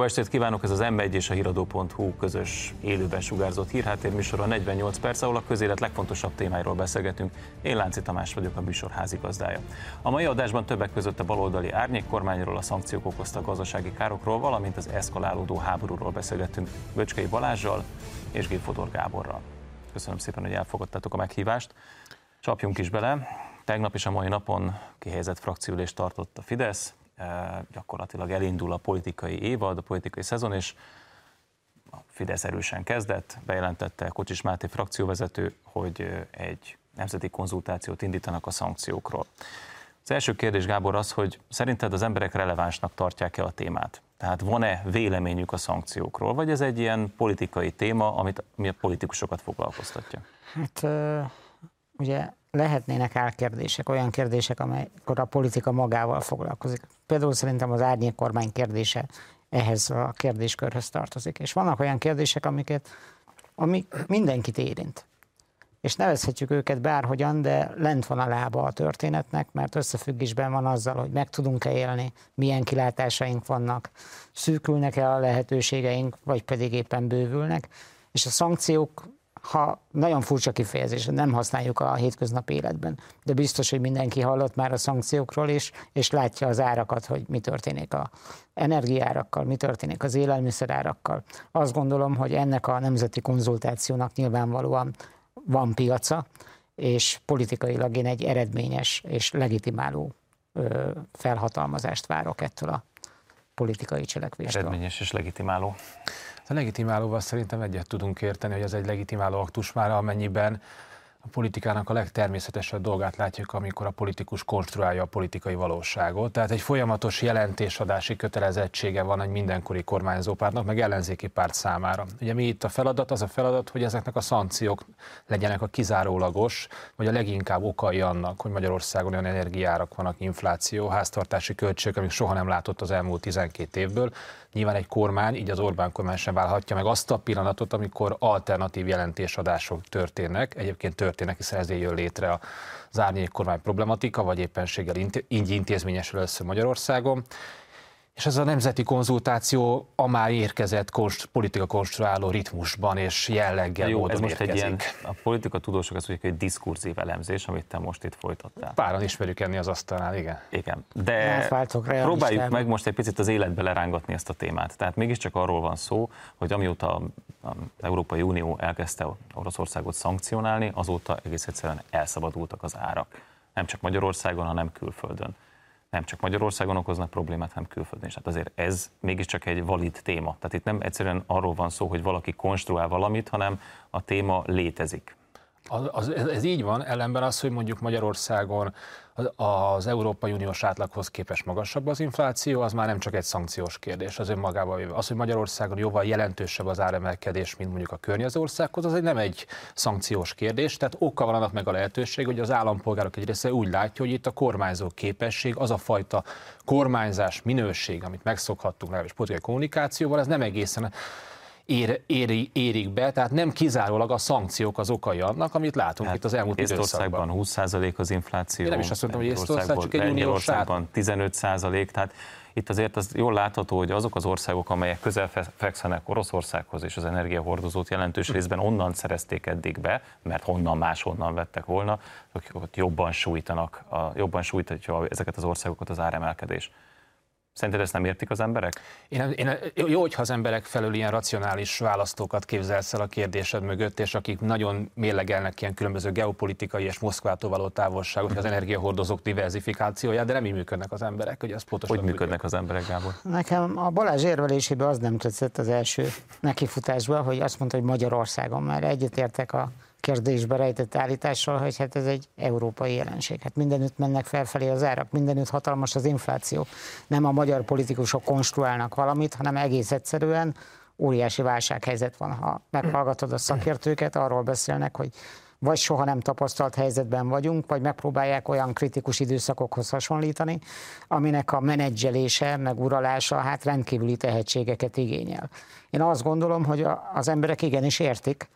Jó estét kívánok, ez az M1 és a híradó.hu közös élőben sugárzott hírháttér műsora 48 perc, ahol a közélet legfontosabb témáiról beszélgetünk. Én Lánci Tamás vagyok, a műsor házigazdája. A mai adásban többek között a baloldali árnyékkormányról, a szankciók okozta gazdasági károkról, valamint az eszkalálódó háborúról beszélgettünk Böcskei Balázsjal és Gilfodor Gáborral. Köszönöm szépen, hogy elfogadtátok a meghívást. Csapjunk is bele. Tegnap is a mai napon kihelyezett frakciülést tartott a Fidesz, gyakorlatilag elindul a politikai évad, a politikai szezon, és a Fidesz erősen kezdett, bejelentette Kocsis Máté frakcióvezető, hogy egy nemzeti konzultációt indítanak a szankciókról. Az első kérdés, Gábor, az, hogy szerinted az emberek relevánsnak tartják-e a témát? Tehát van-e véleményük a szankciókról, vagy ez egy ilyen politikai téma, amit, ami a politikusokat foglalkoztatja? Hát ugye lehetnének álkérdések, olyan kérdések, amelykor a politika magával foglalkozik. Például szerintem az árnyék kormány kérdése ehhez a kérdéskörhöz tartozik. És vannak olyan kérdések, amiket, ami mindenkit érint. És nevezhetjük őket bárhogyan, de lent van a lába a történetnek, mert összefüggésben van azzal, hogy meg tudunk-e élni, milyen kilátásaink vannak, szűkülnek-e a lehetőségeink, vagy pedig éppen bővülnek. És a szankciók ha nagyon furcsa kifejezés, nem használjuk a hétköznapi életben, de biztos, hogy mindenki hallott már a szankciókról is, és látja az árakat, hogy mi történik a energiárakkal, mi történik az élelmiszerárakkal. Azt gondolom, hogy ennek a nemzeti konzultációnak nyilvánvalóan van piaca, és politikailag én egy eredményes és legitimáló felhatalmazást várok ettől a politikai cselekvéstől. Eredményes és legitimáló. A legitimálóval szerintem egyet tudunk érteni, hogy ez egy legitimáló aktus már, amennyiben a politikának a legtermészetesebb dolgát látjuk, amikor a politikus konstruálja a politikai valóságot. Tehát egy folyamatos jelentésadási kötelezettsége van egy mindenkori kormányzópártnak, meg ellenzéki párt számára. Ugye mi itt a feladat? Az a feladat, hogy ezeknek a szankciók legyenek a kizárólagos, vagy a leginkább okai annak, hogy Magyarországon olyan energiárak vannak, infláció, háztartási költségek, amik soha nem látott az elmúlt 12 évből, Nyilván egy kormány, így az Orbán kormány sem válhatja meg azt a pillanatot, amikor alternatív jelentésadások történnek. Egyébként történnek, hiszen ezért jön létre az árnyék kormány problematika, vagy éppenséggel így intézményesül először Magyarországon. És ez a nemzeti konzultáció a már érkezett konst, politika konstruáló ritmusban és jelleggel Jó, módon ez most érkezik. egy ilyen, a politika tudósok azt mondják, hogy diskurzív elemzés, amit te most itt folytattál. Páran ismerjük enni az asztalnál, igen. Igen, de próbáljuk meg most egy picit az életbe lerángatni ezt a témát. Tehát mégiscsak arról van szó, hogy amióta az Európai Unió elkezdte Oroszországot szankcionálni, azóta egész egyszerűen elszabadultak az árak. Nem csak Magyarországon, hanem külföldön nem csak Magyarországon okoznak problémát, hanem külföldön is. Hát azért ez mégiscsak egy valid téma. Tehát itt nem egyszerűen arról van szó, hogy valaki konstruál valamit, hanem a téma létezik. Az, az, ez így van, ellenben az, hogy mondjuk Magyarországon az Európai Uniós átlaghoz képest magasabb az infláció, az már nem csak egy szankciós kérdés az önmagában véve. Az, hogy Magyarországon jóval jelentősebb az áremelkedés, mint mondjuk a környező országhoz, az egy nem egy szankciós kérdés, tehát oka van annak meg a lehetőség, hogy az állampolgárok egy része úgy látja, hogy itt a kormányzó képesség, az a fajta kormányzás minőség, amit megszokhattunk legalábbis politikai kommunikációval, ez nem egészen ér, éri, érik be, tehát nem kizárólag a szankciók az okai annak, amit látunk hát itt az elmúlt időszakban. 20% az infláció. Én nem is azt mondtam, hogy Észtország csak egy uniós 15%, tehát itt azért az jól látható, hogy azok az országok, amelyek közel fekszenek Oroszországhoz és az energiahordozót jelentős hm. részben onnan szerezték eddig be, mert honnan máshonnan vettek volna, hogy jobban sújtanak, jobban sújtatja ezeket az országokat az áremelkedés. Szerinted ezt nem értik az emberek? Én, én, jó, hogyha az emberek felől ilyen racionális választókat képzelsz el a kérdésed mögött, és akik nagyon mérlegelnek ilyen különböző geopolitikai és Moszkvától való távolságot, az energiahordozók diversifikációját, de nem így működnek az emberek, hogy ez pontosan Hogy működnek az emberek, Gábor? Nekem a Balázs érvelésében az nem tetszett az első nekifutásban, hogy azt mondta, hogy Magyarországon már egyetértek a kérdésbe rejtett állítással, hogy hát ez egy európai jelenség. Hát mindenütt mennek felfelé az árak, mindenütt hatalmas az infláció. Nem a magyar politikusok konstruálnak valamit, hanem egész egyszerűen óriási válsághelyzet van. Ha meghallgatod a szakértőket, arról beszélnek, hogy vagy soha nem tapasztalt helyzetben vagyunk, vagy megpróbálják olyan kritikus időszakokhoz hasonlítani, aminek a menedzselése, meg uralása hát rendkívüli tehetségeket igényel. Én azt gondolom, hogy az emberek igenis értik,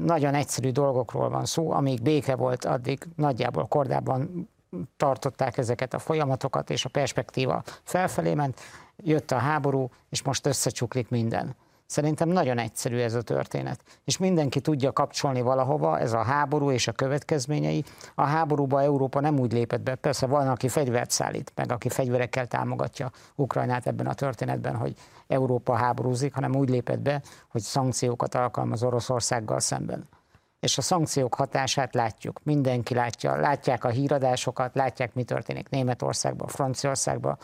nagyon egyszerű dolgokról van szó, amíg béke volt, addig nagyjából kordában tartották ezeket a folyamatokat, és a perspektíva felfelé ment. jött a háború, és most összecsuklik minden. Szerintem nagyon egyszerű ez a történet. És mindenki tudja kapcsolni valahova, ez a háború és a következményei. A háborúba Európa nem úgy lépett be, persze van, aki fegyvert szállít, meg aki fegyverekkel támogatja Ukrajnát ebben a történetben, hogy Európa háborúzik, hanem úgy lépett be, hogy szankciókat alkalmaz Oroszországgal szemben. És a szankciók hatását látjuk. Mindenki látja, látják a híradásokat, látják, mi történik Németországban, Franciaországban.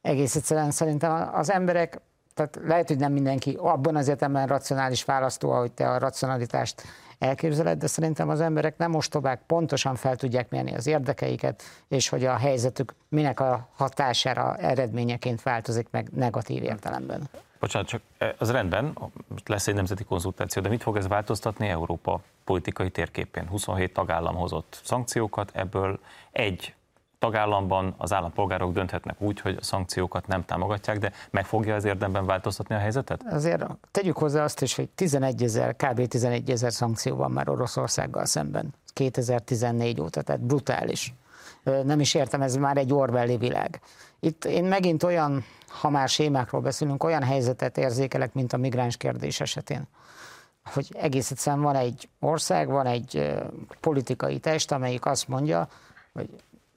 Egész egyszerűen szerintem az emberek tehát lehet, hogy nem mindenki abban az értelemben racionális választó, ahogy te a racionalitást elképzeled, de szerintem az emberek nem ostobák, pontosan fel tudják mérni az érdekeiket, és hogy a helyzetük minek a hatására eredményeként változik meg negatív értelemben. Bocsánat, csak e, az rendben, lesz egy nemzeti konzultáció, de mit fog ez változtatni Európa politikai térképén? 27 tagállam hozott szankciókat, ebből egy tagállamban az állampolgárok dönthetnek úgy, hogy a szankciókat nem támogatják, de meg fogja az érdemben változtatni a helyzetet? Azért tegyük hozzá azt is, hogy 11 ezer, kb. 11 ezer szankció van már Oroszországgal szemben 2014 óta, tehát brutális. Nem is értem, ez már egy Orwelli világ. Itt én megint olyan, ha már sémákról beszélünk, olyan helyzetet érzékelek, mint a migráns kérdés esetén hogy egész egyszerűen van egy ország, van egy politikai test, amelyik azt mondja, hogy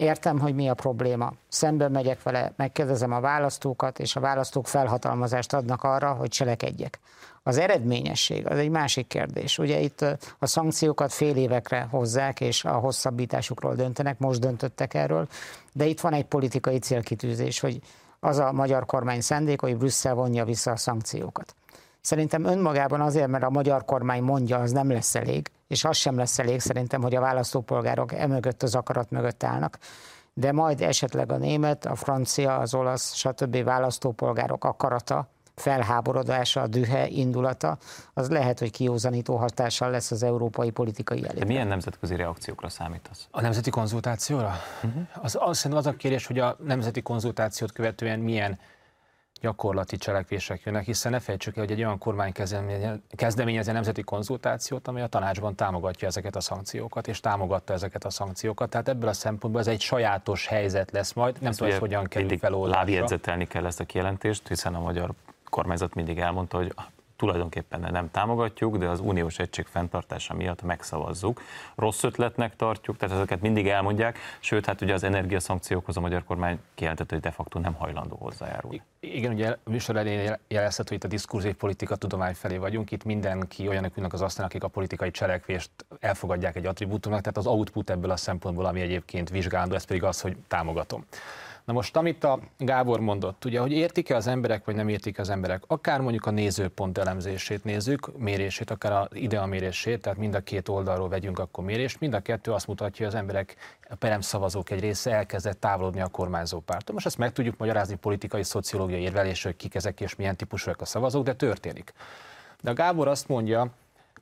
Értem, hogy mi a probléma. Szemben megyek vele, megkérdezem a választókat, és a választók felhatalmazást adnak arra, hogy cselekedjek. Az eredményesség az egy másik kérdés. Ugye itt a szankciókat fél évekre hozzák, és a hosszabbításukról döntenek, most döntöttek erről, de itt van egy politikai célkitűzés, hogy az a magyar kormány szendék, hogy Brüsszel vonja vissza a szankciókat. Szerintem önmagában azért, mert a magyar kormány mondja, az nem lesz elég, és az sem lesz elég szerintem, hogy a választópolgárok emögött az akarat mögött állnak, de majd esetleg a német, a francia, az olasz, stb. választópolgárok akarata, felháborodása, a dühe, indulata, az lehet, hogy kiózanító hatással lesz az európai politikai elég. De milyen nemzetközi reakciókra számítasz? A nemzeti konzultációra? Uh-huh. Az, az, az a kérdés, hogy a nemzeti konzultációt követően milyen gyakorlati cselekvések jönnek, hiszen ne felejtsük el, hogy egy olyan kormány kezdeményezi a nemzeti konzultációt, amely a tanácsban támogatja ezeket a szankciókat, és támogatta ezeket a szankciókat. Tehát ebből a szempontból ez egy sajátos helyzet lesz majd. Nem tudom, hogy hogyan kerül feloldásra. Lábjegyzetelni kell ezt a kijelentést, hiszen a magyar kormányzat mindig elmondta, hogy tulajdonképpen nem támogatjuk, de az uniós egység fenntartása miatt megszavazzuk. Rossz ötletnek tartjuk, tehát ezeket mindig elmondják, sőt, hát ugye az energiaszankciókhoz a magyar kormány kijelentette, hogy de facto nem hajlandó hozzájárulni. Igen, ugye műsor elején jelezhet, hogy itt a diskurzív politika tudomány felé vagyunk, itt mindenki olyanok ülnek az asztalon, akik a politikai cselekvést elfogadják egy attribútumnak, tehát az output ebből a szempontból, ami egyébként vizsgálandó, ez pedig az, hogy támogatom. Na most, amit a Gábor mondott, ugye, hogy értik-e az emberek, vagy nem értik az emberek, akár mondjuk a nézőpont elemzését nézzük, mérését, akár a idea mérését, tehát mind a két oldalról vegyünk akkor mérést, mind a kettő azt mutatja, hogy az emberek, a perem szavazók egy része elkezdett távolodni a kormányzó pártól. Most ezt meg tudjuk magyarázni politikai, szociológiai érvelésről, kik ezek és milyen típusúak a szavazók, de történik. De a Gábor azt mondja,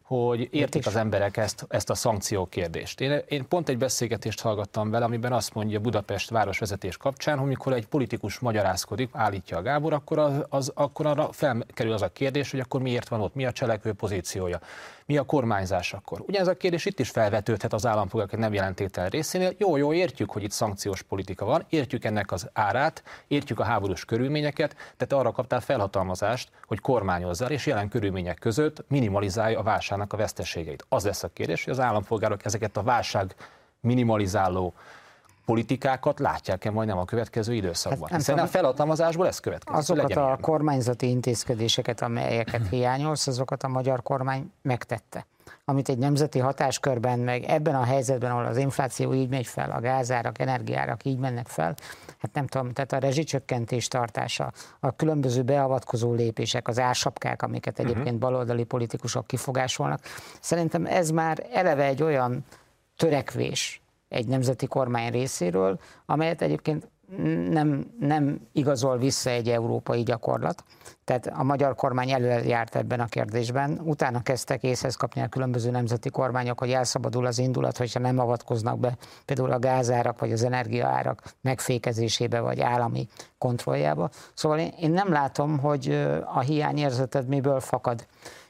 hogy értik az emberek ezt, ezt a szankció kérdést. Én, én pont egy beszélgetést hallgattam vele, amiben azt mondja Budapest városvezetés kapcsán, hogy mikor egy politikus magyarázkodik, állítja a Gábor, akkor, az, az, akkor arra felkerül az a kérdés, hogy akkor miért van ott, mi a cselekvő pozíciója mi a kormányzás akkor? Ugyanez a kérdés itt is felvetődhet az állampolgárok nem jelentétel részénél. Jó, jó, értjük, hogy itt szankciós politika van, értjük ennek az árát, értjük a háborús körülményeket, tehát arra kaptál felhatalmazást, hogy kormányozzál, és jelen körülmények között minimalizálja a válságnak a veszteségeit. Az lesz a kérdés, hogy az állampolgárok ezeket a válság minimalizáló politikákat látják-e majd nem a következő időszakban? Hát Hiszen a felhatalmazásból ez következik. Azokat a ilyen. kormányzati intézkedéseket, amelyeket hiányolsz, azokat a magyar kormány megtette. Amit egy nemzeti hatáskörben, meg ebben a helyzetben, ahol az infláció így megy fel, a gázárak, energiárak így mennek fel, hát nem tudom, tehát a rezsicsökkentés tartása, a különböző beavatkozó lépések, az ársapkák, amiket mhm. egyébként baloldali politikusok kifogásolnak, szerintem ez már eleve egy olyan törekvés, egy nemzeti kormány részéről, amelyet egyébként nem, nem igazol vissza egy európai gyakorlat. Tehát a magyar kormány előjárt ebben a kérdésben. Utána kezdtek észhez kapni a különböző nemzeti kormányok, hogy elszabadul az indulat, hogyha nem avatkoznak be például a gázárak vagy az energiaárak megfékezésébe vagy állami kontrolljába. Szóval én, én nem látom, hogy a hiányérzeted miből fakad.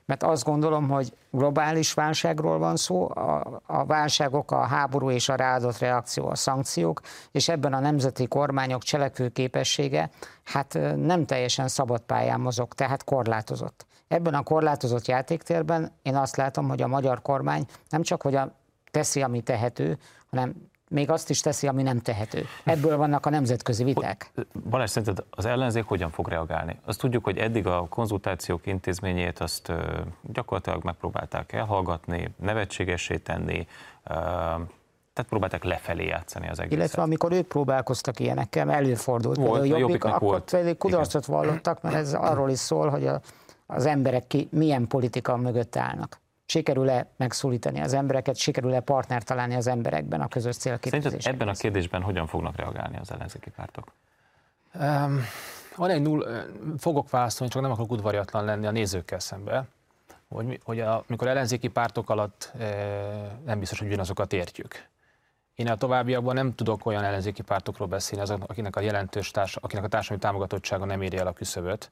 Mert azt gondolom, hogy globális válságról van szó, a, a válságok, a háború és a ráadott reakció, a szankciók, és ebben a nemzeti kormányok cselekvőképessége hát nem teljesen szabad pályán mozog, tehát korlátozott. Ebben a korlátozott játéktérben én azt látom, hogy a magyar kormány nem csak, hogy a, teszi, ami tehető, hanem még azt is teszi, ami nem tehető. Ebből vannak a nemzetközi viták. Balázs, szerinted az ellenzék hogyan fog reagálni? Azt tudjuk, hogy eddig a konzultációk intézményét azt gyakorlatilag megpróbálták elhallgatni, nevetségessé tenni, tehát próbálták lefelé játszani az egészet. Illetve amikor ők próbálkoztak ilyenekkel, előfordult. Volt, a jobbik, jobbiknak akkor volt. pedig kudarcot vallottak, mert ez arról is szól, hogy a, az emberek ki, milyen politika mögött állnak sikerül-e megszólítani az embereket, sikerül-e partner találni az emberekben a közös célképzésben. ebben a kérdésben hogyan fognak reagálni az ellenzéki pártok? Um, van egy null, fogok válaszolni, csak nem akarok udvariatlan lenni a nézőkkel szembe, hogy, hogy a, amikor ellenzéki pártok alatt e, nem biztos, hogy ugyanazokat értjük. Én a továbbiakban nem tudok olyan ellenzéki pártokról beszélni, azok, akinek a jelentős társ, akinek a társadalmi támogatottsága nem éri el a küszöböt,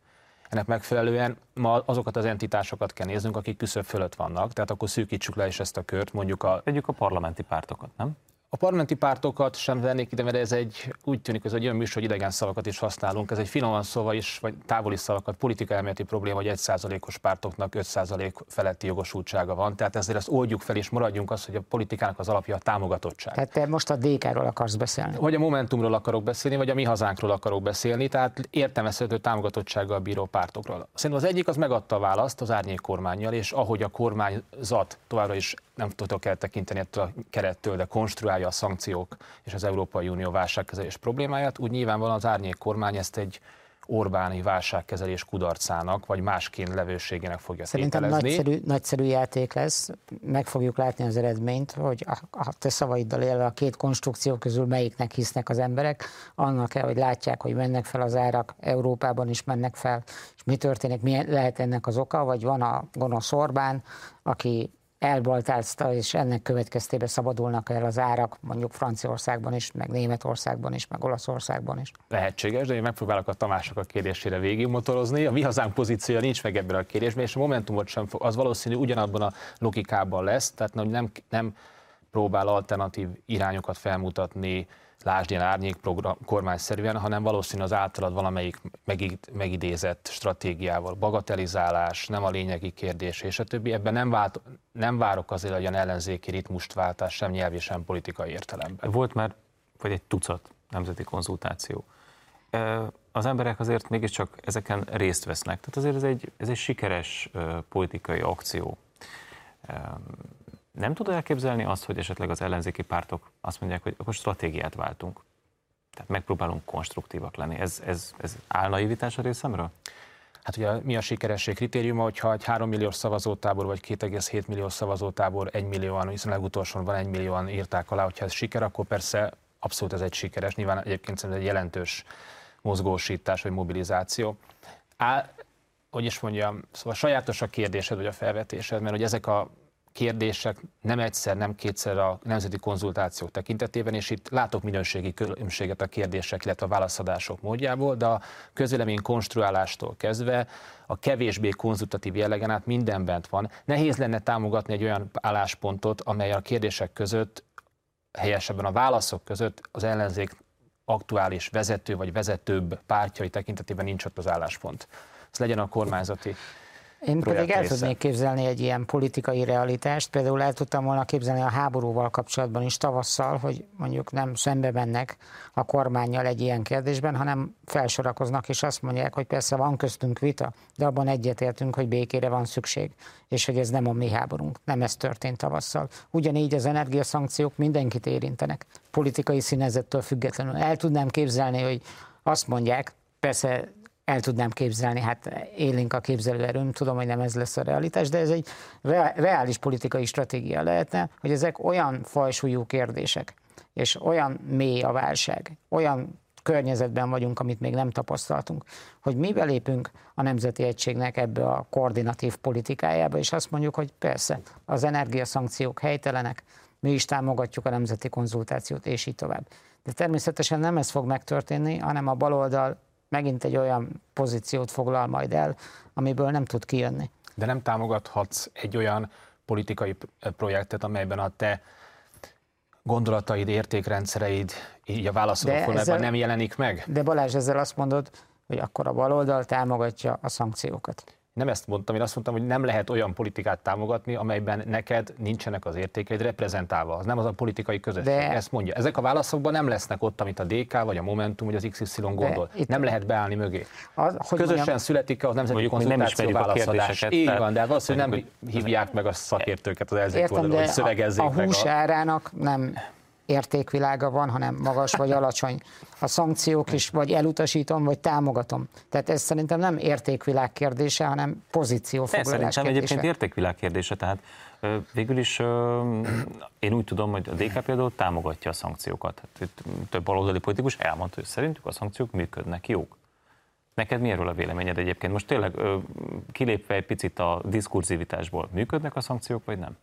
ennek megfelelően ma azokat az entitásokat kell néznünk, akik küszöbb fölött vannak, tehát akkor szűkítsük le is ezt a kört, mondjuk a... Vegyük a parlamenti pártokat, nem? A parlamenti pártokat sem vennék ide, mert ez egy, úgy tűnik, ez egy olyan műsor, hogy idegen szavakat is használunk. Ez egy finoman szóval is, vagy távoli szavakat, politika elméleti probléma, hogy egy százalékos pártoknak 5 százalék feletti jogosultsága van. Tehát ezért ezt oldjuk fel, és maradjunk az, hogy a politikának az alapja a támogatottság. Tehát te most a DK-ról akarsz beszélni? Vagy a Momentumról akarok beszélni, vagy a mi hazánkról akarok beszélni, tehát értelmezhető támogatottsággal bíró pártokról. Szerintem az egyik az megadta a választ az árnyék kormányjal, és ahogy a kormányzat továbbra is nem tudok eltekinteni ettől a kerettől, de konstruálja a szankciók és az Európai Unió válságkezelés problémáját, úgy nyilvánvalóan az árnyék kormány ezt egy Orbáni válságkezelés kudarcának, vagy másként levőségének fogja Szerintem nagyszerű, nagyszerű játék lesz, meg fogjuk látni az eredményt, hogy a, a te szavaiddal élve a két konstrukció közül melyiknek hisznek az emberek, annak kell, hogy látják, hogy mennek fel az árak, Európában is mennek fel, és mi történik, mi lehet ennek az oka, vagy van a gonosz Orbán, aki elbaltázta, és ennek következtében szabadulnak el az árak, mondjuk Franciaországban is, meg Németországban is, meg Olaszországban is. Lehetséges, de én megpróbálok a Tamások a kérdésére végigmotorozni. A mi hazánk pozíciója nincs meg ebben a kérdésben, és a Momentumot sem fog, az valószínű ugyanabban a logikában lesz, tehát nem, nem próbál alternatív irányokat felmutatni, lásd ilyen árnyék program, kormányszerűen, hanem valószínű az általad valamelyik megidézett stratégiával, bagatelizálás, nem a lényegi kérdés, és a többi. Ebben nem, vált, nem várok azért olyan ellenzéki ritmust váltás, sem nyelvi, sem politikai értelemben. Volt már, vagy egy tucat nemzeti konzultáció. Az emberek azért mégiscsak ezeken részt vesznek. Tehát azért ez egy, ez egy sikeres politikai akció nem tud elképzelni azt, hogy esetleg az ellenzéki pártok azt mondják, hogy akkor stratégiát váltunk. Tehát megpróbálunk konstruktívak lenni. Ez, ez, ez álnaivitás a részemről? Hát ugye mi a sikeresség kritériuma, hogyha egy 3 milliós szavazótábor vagy 2,7 milliós szavazótábor 1 millióan, hiszen legutolsón van 1 millióan írták alá, hogyha ez siker, akkor persze abszolút ez egy sikeres, nyilván egyébként szerintem egy jelentős mozgósítás vagy mobilizáció. Á, hogy is mondjam, szóval sajátos a kérdésed vagy a felvetésed, mert hogy ezek a kérdések nem egyszer, nem kétszer a nemzeti konzultációk tekintetében, és itt látok minőségi különbséget a kérdések, illetve a válaszadások módjából, de a közvélemény konstruálástól kezdve a kevésbé konzultatív jellegen át minden bent van. Nehéz lenne támogatni egy olyan álláspontot, amely a kérdések között, helyesebben a válaszok között az ellenzék aktuális vezető vagy vezetőbb pártjai tekintetében nincs ott az álláspont. Ez legyen a kormányzati én pedig el tudnék képzelni egy ilyen politikai realitást, például el tudtam volna képzelni a háborúval kapcsolatban is tavasszal, hogy mondjuk nem szembe mennek a kormányjal egy ilyen kérdésben, hanem felsorakoznak és azt mondják, hogy persze van köztünk vita, de abban egyetértünk, hogy békére van szükség, és hogy ez nem a mi háborunk, nem ez történt tavasszal. Ugyanígy az energiaszankciók mindenkit érintenek, politikai színezettől függetlenül. El tudnám képzelni, hogy azt mondják, persze el tudnám képzelni, hát élénk a képzelőerőm, tudom, hogy nem ez lesz a realitás, de ez egy reális politikai stratégia lehetne, hogy ezek olyan fajsúlyú kérdések, és olyan mély a válság, olyan környezetben vagyunk, amit még nem tapasztaltunk, hogy mi belépünk a Nemzeti Egységnek ebbe a koordinatív politikájába, és azt mondjuk, hogy persze, az energiaszankciók helytelenek, mi is támogatjuk a nemzeti konzultációt, és így tovább. De természetesen nem ez fog megtörténni, hanem a baloldal megint egy olyan pozíciót foglal majd el, amiből nem tud kijönni. De nem támogathatsz egy olyan politikai projektet, amelyben a te gondolataid, értékrendszereid így a válaszoló formában ezzel, nem jelenik meg? De Balázs, ezzel azt mondod, hogy akkor a baloldal támogatja a szankciókat nem ezt mondtam, én azt mondtam, hogy nem lehet olyan politikát támogatni, amelyben neked nincsenek az értékeid reprezentálva. Az nem az a politikai közösség. De... Ezt mondja. Ezek a válaszokban nem lesznek ott, amit a DK, vagy a Momentum, vagy az XY gondol. Itt... Nem lehet beállni mögé. Az, hogy Közösen mondjam... születik a nemzeti mondjuk, konzultáció nem válaszadás. Így van, de valószínűleg nem hívják meg a szakértőket az ellenzék oldalon, hogy szövegezzék a, a hús árának nem értékvilága van, hanem magas vagy alacsony. A szankciók is vagy elutasítom, vagy támogatom. Tehát ez szerintem nem értékvilág kérdése, hanem pozíciófoglalás kérdése. Szerintem egyébként értékvilág kérdése, tehát végül is én úgy tudom, hogy a DK például támogatja a szankciókat. Hát több baloldali politikus elmondta, hogy szerintük a szankciók működnek, jók. Neked mi erről a véleményed egyébként? Most tényleg kilépve egy picit a diskurzivitásból, működnek a szankciók, vagy nem?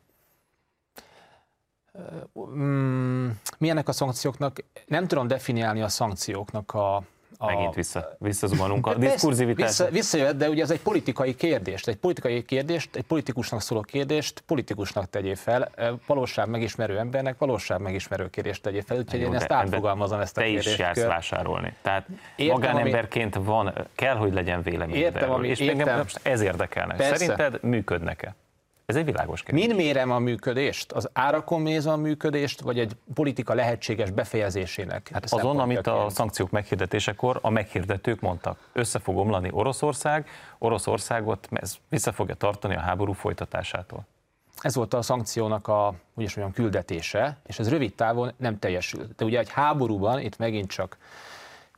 Mm, milyenek a szankcióknak? Nem tudom definiálni a szankcióknak a, a... Megint vissza, visszazuhanunk a diskurzivitásra. Vissza, visszajöhet, de ugye ez egy politikai kérdés. Egy politikai kérdést, egy politikusnak szóló kérdést politikusnak tegyél fel, valóság megismerő embernek valóság megismerő kérdést tegyél fel, úgyhogy Jó, én ezt átfogalmazom ezt a te kérdést. Te is jársz vásárolni. Tehát értem, magánemberként ami... van, kell, hogy legyen vélemény. Értem, ami, és értem. ez érdekelne. Persze. Szerinted működnek-e? Ez egy világos kérdés. Min mérem a működést? Az árakon mézem a működést, vagy egy politika lehetséges befejezésének? Hát azon, amit a szankciók meghirdetésekor a meghirdetők mondtak. Össze fog omlani Oroszország, Oroszországot ez vissza fogja tartani a háború folytatásától. Ez volt a szankciónak a úgyis olyan küldetése, és ez rövid távon nem teljesül. De ugye egy háborúban, itt megint csak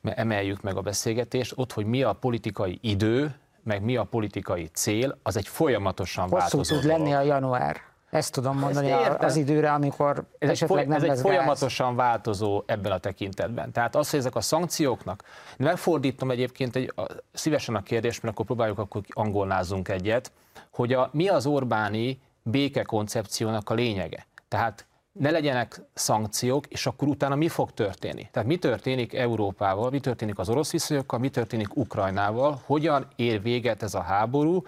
emeljük meg a beszélgetést, ott, hogy mi a politikai idő, meg mi a politikai cél, az egy folyamatosan Hosszú változó tud lenni a január. Ezt tudom mondani Ezt az időre, amikor ez esetleg egy, nem ez lesz egy folyamatosan gáz. változó ebben a tekintetben. Tehát az, hogy ezek a szankcióknak, megfordítom egyébként egy, a, szívesen a kérdést, mert akkor próbáljuk, akkor angolnázunk egyet, hogy a, mi az Orbáni béke koncepciónak a lényege. Tehát ne legyenek szankciók, és akkor utána mi fog történni? Tehát mi történik Európával, mi történik az orosz viszonyokkal, mi történik Ukrajnával, hogyan ér véget ez a háború,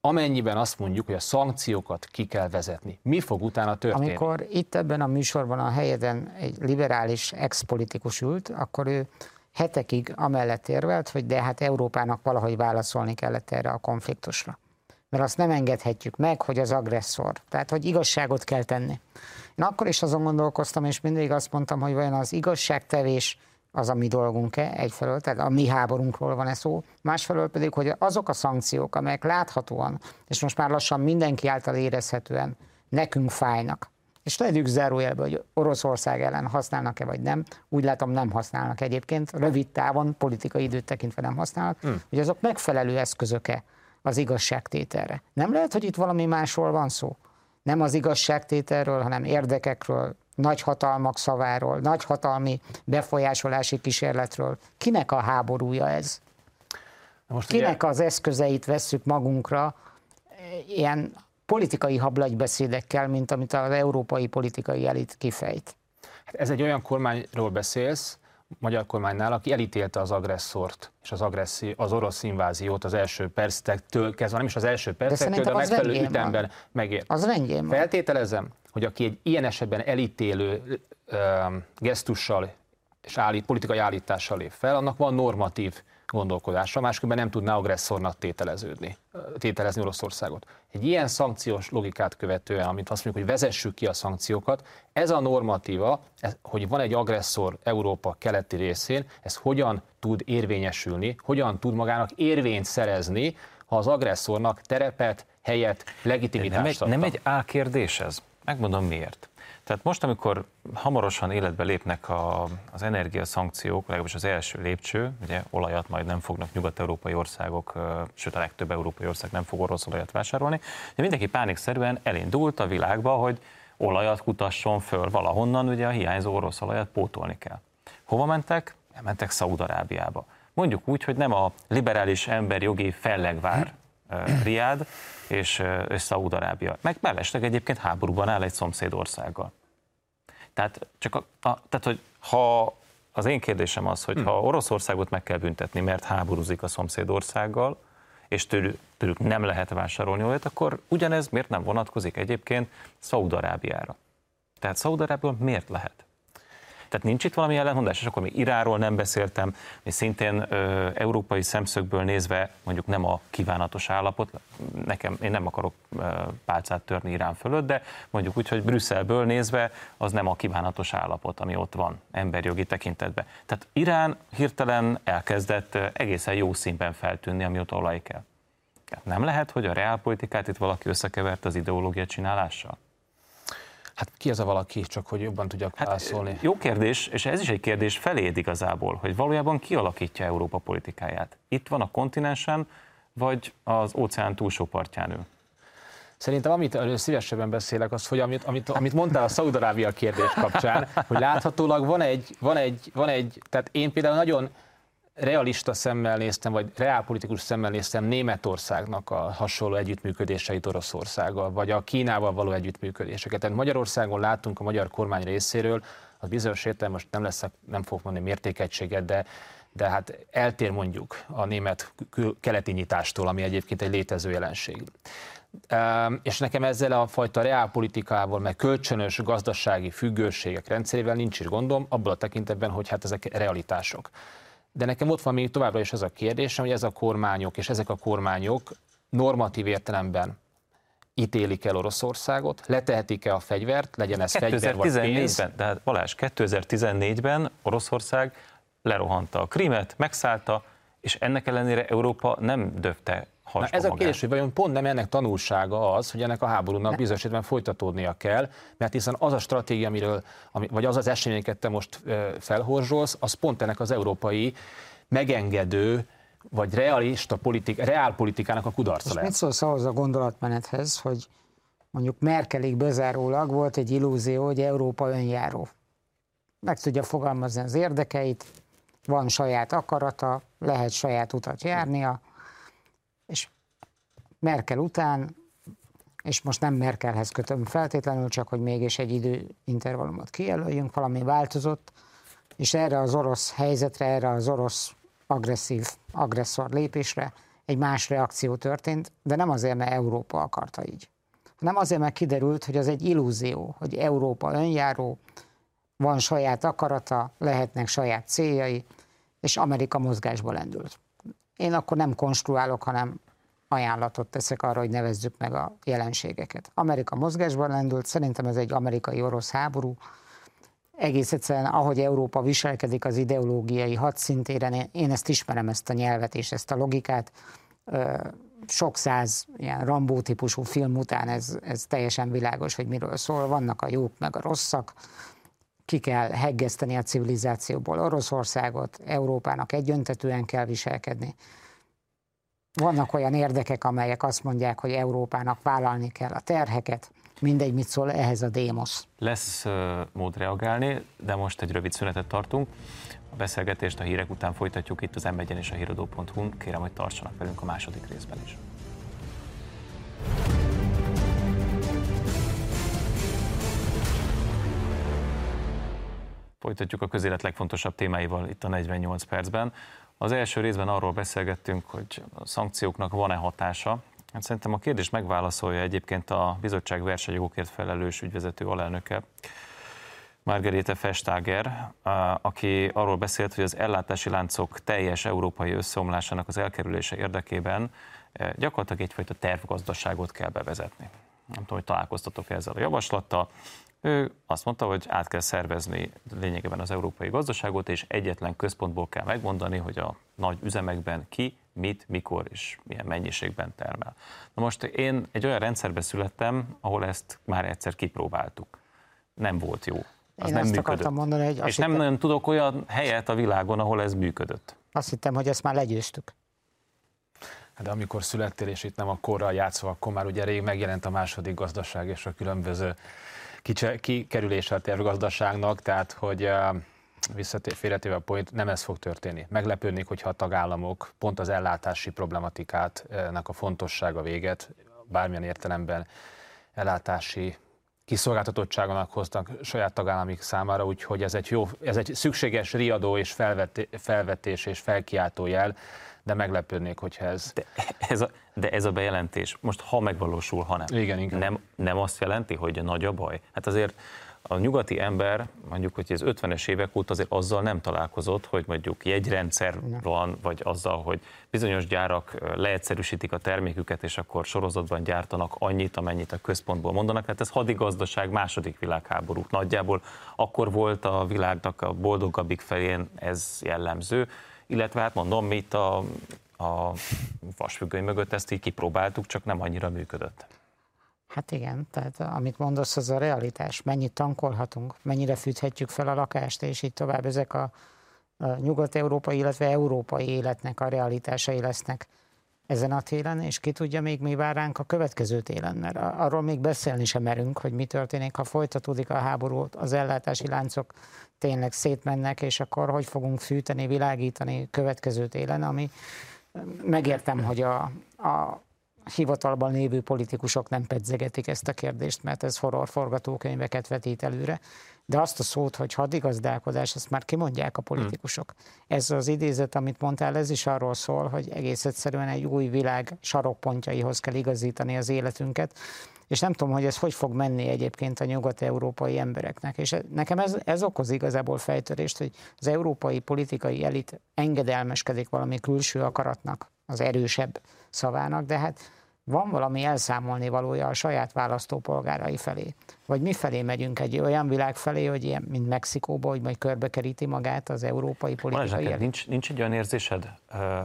amennyiben azt mondjuk, hogy a szankciókat ki kell vezetni. Mi fog utána történni? Amikor itt ebben a műsorban a helyeden egy liberális ex-politikus ült, akkor ő hetekig amellett érvelt, hogy de hát Európának valahogy válaszolni kellett erre a konfliktusra. Mert azt nem engedhetjük meg, hogy az agresszor. Tehát, hogy igazságot kell tenni. Én akkor is azon gondolkoztam, és mindig azt mondtam, hogy vajon az igazságtevés az a mi dolgunk-e egyfelől, tehát a mi háborunkról van ez szó, másfelől pedig, hogy azok a szankciók, amelyek láthatóan, és most már lassan mindenki által érezhetően nekünk fájnak, és tegyük zárójelbe, hogy Oroszország ellen használnak-e vagy nem, úgy látom nem használnak egyébként, rövid távon, politikai időt tekintve nem használnak, hmm. hogy azok megfelelő eszközöke az igazságtételre. Nem lehet, hogy itt valami másról van szó? nem az igazságtételről, hanem érdekekről, nagy hatalmak szaváról, nagy hatalmi befolyásolási kísérletről. Kinek a háborúja ez? Most Kinek ugye... az eszközeit vesszük magunkra ilyen politikai hablatybeszédekkel, mint amit az európai politikai elit kifejt? Hát ez egy olyan kormányról beszélsz, magyar kormánynál, aki elítélte az agresszort és az, agresszi, az orosz inváziót az első percektől kezdve, nem is az első percektől, de, de a megfelelő ütemben megért. Az rendjén van. Feltételezem, hogy aki egy ilyen esetben elítélő ö, gesztussal és állít, politikai állítással lép fel, annak van normatív gondolkodásra, másképpen nem tudná agresszornak tételeződni, tételezni Oroszországot. Egy ilyen szankciós logikát követően, amit azt mondjuk, hogy vezessük ki a szankciókat, ez a normatíva, ez, hogy van egy agresszor Európa keleti részén, ez hogyan tud érvényesülni, hogyan tud magának érvényt szerezni, ha az agresszornak terepet, helyet, legitimitást nem egy, nem egy álkérdés ez. Megmondom miért. Tehát most, amikor hamarosan életbe lépnek a, az energiaszankciók, legalábbis az első lépcső, ugye olajat majd nem fognak nyugat-európai országok, sőt a legtöbb európai ország nem fog orosz olajat vásárolni, de mindenki pánikszerűen elindult a világba, hogy olajat kutasson föl valahonnan, ugye a hiányzó orosz olajat pótolni kell. Hova mentek? Mentek Szaúd-Arábiába. Mondjuk úgy, hogy nem a liberális emberjogi fellegvár Riád, és, és Szaúd-Arábia. Meg mellesleg egyébként háborúban áll egy szomszédországgal. Tehát, csak a, a, tehát, hogy ha az én kérdésem az, hogy hmm. ha Oroszországot meg kell büntetni, mert háborúzik a szomszédországgal, és tőlük, tőlük nem lehet vásárolni olyat, akkor ugyanez miért nem vonatkozik egyébként Szaudarábiára? Tehát Szaudarábiából miért lehet? Tehát nincs itt valami ellentmondás, és akkor még Iráról nem beszéltem, és szintén ö, európai szemszögből nézve mondjuk nem a kívánatos állapot, nekem, én nem akarok ö, pálcát törni Irán fölött, de mondjuk úgy, hogy Brüsszelből nézve az nem a kívánatos állapot, ami ott van emberjogi tekintetben. Tehát Irán hirtelen elkezdett egészen jó színben feltűnni, amióta olaj kell. Nem lehet, hogy a reálpolitikát itt valaki összekevert az ideológia csinálással? Hát ki az a valaki, csak hogy jobban tudjak hát, válaszolni? Jó kérdés, és ez is egy kérdés feléd igazából, hogy valójában ki alakítja Európa politikáját. Itt van a kontinensen, vagy az óceán túlsó partján ül? Szerintem amit szívesebben beszélek, az, hogy amit, amit, amit mondtál a Szaudarábia kérdés kapcsán, hogy láthatólag van egy, van egy, van egy, tehát én például nagyon realista szemmel néztem, vagy reálpolitikus szemmel néztem Németországnak a hasonló együttműködéseit Oroszországgal, vagy a Kínával való együttműködéseket. Tehát Magyarországon látunk a magyar kormány részéről, az bizonyos értelem most nem lesz, nem fogok mondani mértékegységet, de, de hát eltér mondjuk a német keleti nyitástól, ami egyébként egy létező jelenség. És nekem ezzel a fajta reálpolitikával, meg kölcsönös gazdasági függőségek rendszerével nincs is gondom, abból a tekintetben, hogy hát ezek realitások. De nekem ott van még továbbra is az a kérdés, hogy ez a kormányok és ezek a kormányok normatív értelemben ítélik el Oroszországot, letehetik-e a fegyvert, legyen ez fegyver vagy pénz. Tehát Balázs, 2014-ben Oroszország lerohanta a Krimet, megszállta, és ennek ellenére Európa nem döfte Na ez a kérdés, hogy vajon pont nem ennek tanulsága az, hogy ennek a háborúnak bizonyos esetben folytatódnia kell, mert hiszen az a stratégia, amiről, ami, vagy az az eseményeket te most felhorzsolsz, az pont ennek az európai megengedő, vagy realista politik, reálpolitikának a kudarca lehet. Mit szólsz ahhoz a gondolatmenethez, hogy mondjuk Merkelik bezárólag volt egy illúzió, hogy Európa önjáró. Meg tudja fogalmazni az érdekeit, van saját akarata, lehet saját utat járnia, és Merkel után, és most nem Merkelhez kötöm feltétlenül, csak hogy mégis egy időintervallumot kijelöljünk, valami változott, és erre az orosz helyzetre, erre az orosz agresszív, agresszor lépésre egy más reakció történt, de nem azért, mert Európa akarta így, hanem azért, mert kiderült, hogy az egy illúzió, hogy Európa önjáró, van saját akarata, lehetnek saját céljai, és Amerika mozgásba lendült. Én akkor nem konstruálok, hanem ajánlatot teszek arra, hogy nevezzük meg a jelenségeket. Amerika mozgásban lendült, szerintem ez egy amerikai-orosz háború. Egész egyszerűen, ahogy Európa viselkedik az ideológiai hadszintéren, én ezt ismerem, ezt a nyelvet és ezt a logikát. Sok száz ilyen Rambó típusú film után ez, ez teljesen világos, hogy miről szól. Vannak a jók meg a rosszak ki kell heggeszteni a civilizációból Oroszországot, Európának egyöntetően kell viselkedni. Vannak olyan érdekek, amelyek azt mondják, hogy Európának vállalni kell a terheket, mindegy, mit szól ehhez a démosz. Lesz uh, mód reagálni, de most egy rövid szünetet tartunk. A beszélgetést a hírek után folytatjuk itt az m és a híradó.hu-n. Kérem, hogy tartsanak velünk a második részben is. Folytatjuk a közélet legfontosabb témáival itt a 48 percben. Az első részben arról beszélgettünk, hogy a szankcióknak van-e hatása. Hát szerintem a kérdés megválaszolja egyébként a bizottság versenyjogokért felelős ügyvezető alelnöke, Margarete Festager, aki arról beszélt, hogy az ellátási láncok teljes európai összeomlásának az elkerülése érdekében eh, gyakorlatilag egyfajta tervgazdaságot kell bevezetni. Nem tudom, hogy találkoztatok ezzel a javaslattal. Ő azt mondta, hogy át kell szervezni lényegében az európai gazdaságot, és egyetlen központból kell megmondani, hogy a nagy üzemekben ki, mit, mikor és milyen mennyiségben termel. Na most én egy olyan rendszerbe születtem, ahol ezt már egyszer kipróbáltuk. Nem volt jó. Az én nem azt működött. mondani, hogy És nem hittem, nagyon tudok olyan helyet a világon, ahol ez működött. Azt hittem, hogy ezt már legyőztük. Hát de amikor születtél, és itt nem a korral játszva, akkor már ugye rég megjelent a második gazdaság és a különböző kikerülése a tervgazdaságnak, tehát hogy visszatérve a point, nem ez fog történni. Meglepődnék, hogyha a tagállamok pont az ellátási problematikátnak a fontossága véget, bármilyen értelemben ellátási kiszolgáltatottságonak hoztak saját tagállamik számára, úgyhogy ez egy, jó, ez egy szükséges riadó és felvetés és felkiáltó jel, de meglepődnék, hogyha ez... De ez a, de ez a bejelentés, most ha megvalósul, ha nem, igen, igen. Nem, nem azt jelenti, hogy nagy a baj? Hát azért a nyugati ember, mondjuk, hogy az 50-es évek óta azért azzal nem találkozott, hogy mondjuk jegyrendszer van, vagy azzal, hogy bizonyos gyárak leegyszerűsítik a terméküket, és akkor sorozatban gyártanak annyit, amennyit a központból mondanak. Hát ez hadigazdaság második világháború nagyjából. Akkor volt a világnak a boldogabbik felén ez jellemző, illetve hát mondom, mi itt a, a vasfüggöny mögött ezt így kipróbáltuk, csak nem annyira működött. Hát igen, tehát amit mondasz, az a realitás. Mennyit tankolhatunk, mennyire fűthetjük fel a lakást, és így tovább. Ezek a, a nyugat-európai, illetve európai életnek a realitásai lesznek ezen a télen, és ki tudja még mi vár ránk a következő télen, mert arról még beszélni sem merünk, hogy mi történik, ha folytatódik a háború, az ellátási láncok tényleg szétmennek, és akkor hogy fogunk fűteni, világítani következő télen, ami megértem, hogy a, a hivatalban lévő politikusok nem pedzegetik ezt a kérdést, mert ez horror forgatókönyveket vetít előre, de azt a szót, hogy hadigazdálkodás, ezt már kimondják a politikusok. Hmm. Ez az idézet, amit mondtál, ez is arról szól, hogy egész egyszerűen egy új világ sarokpontjaihoz kell igazítani az életünket, és nem tudom, hogy ez hogy fog menni egyébként a nyugat-európai embereknek. És nekem ez, ez okoz igazából fejtörést, hogy az európai politikai elit engedelmeskedik valami külső akaratnak, az erősebb szavának, de hát van valami elszámolni valója a saját választópolgárai felé. Vagy mi felé megyünk egy olyan világ felé, hogy ilyen, mint Mexikóba, hogy majd körbekeríti magát az európai politikai nincs, nincs egy olyan érzésed,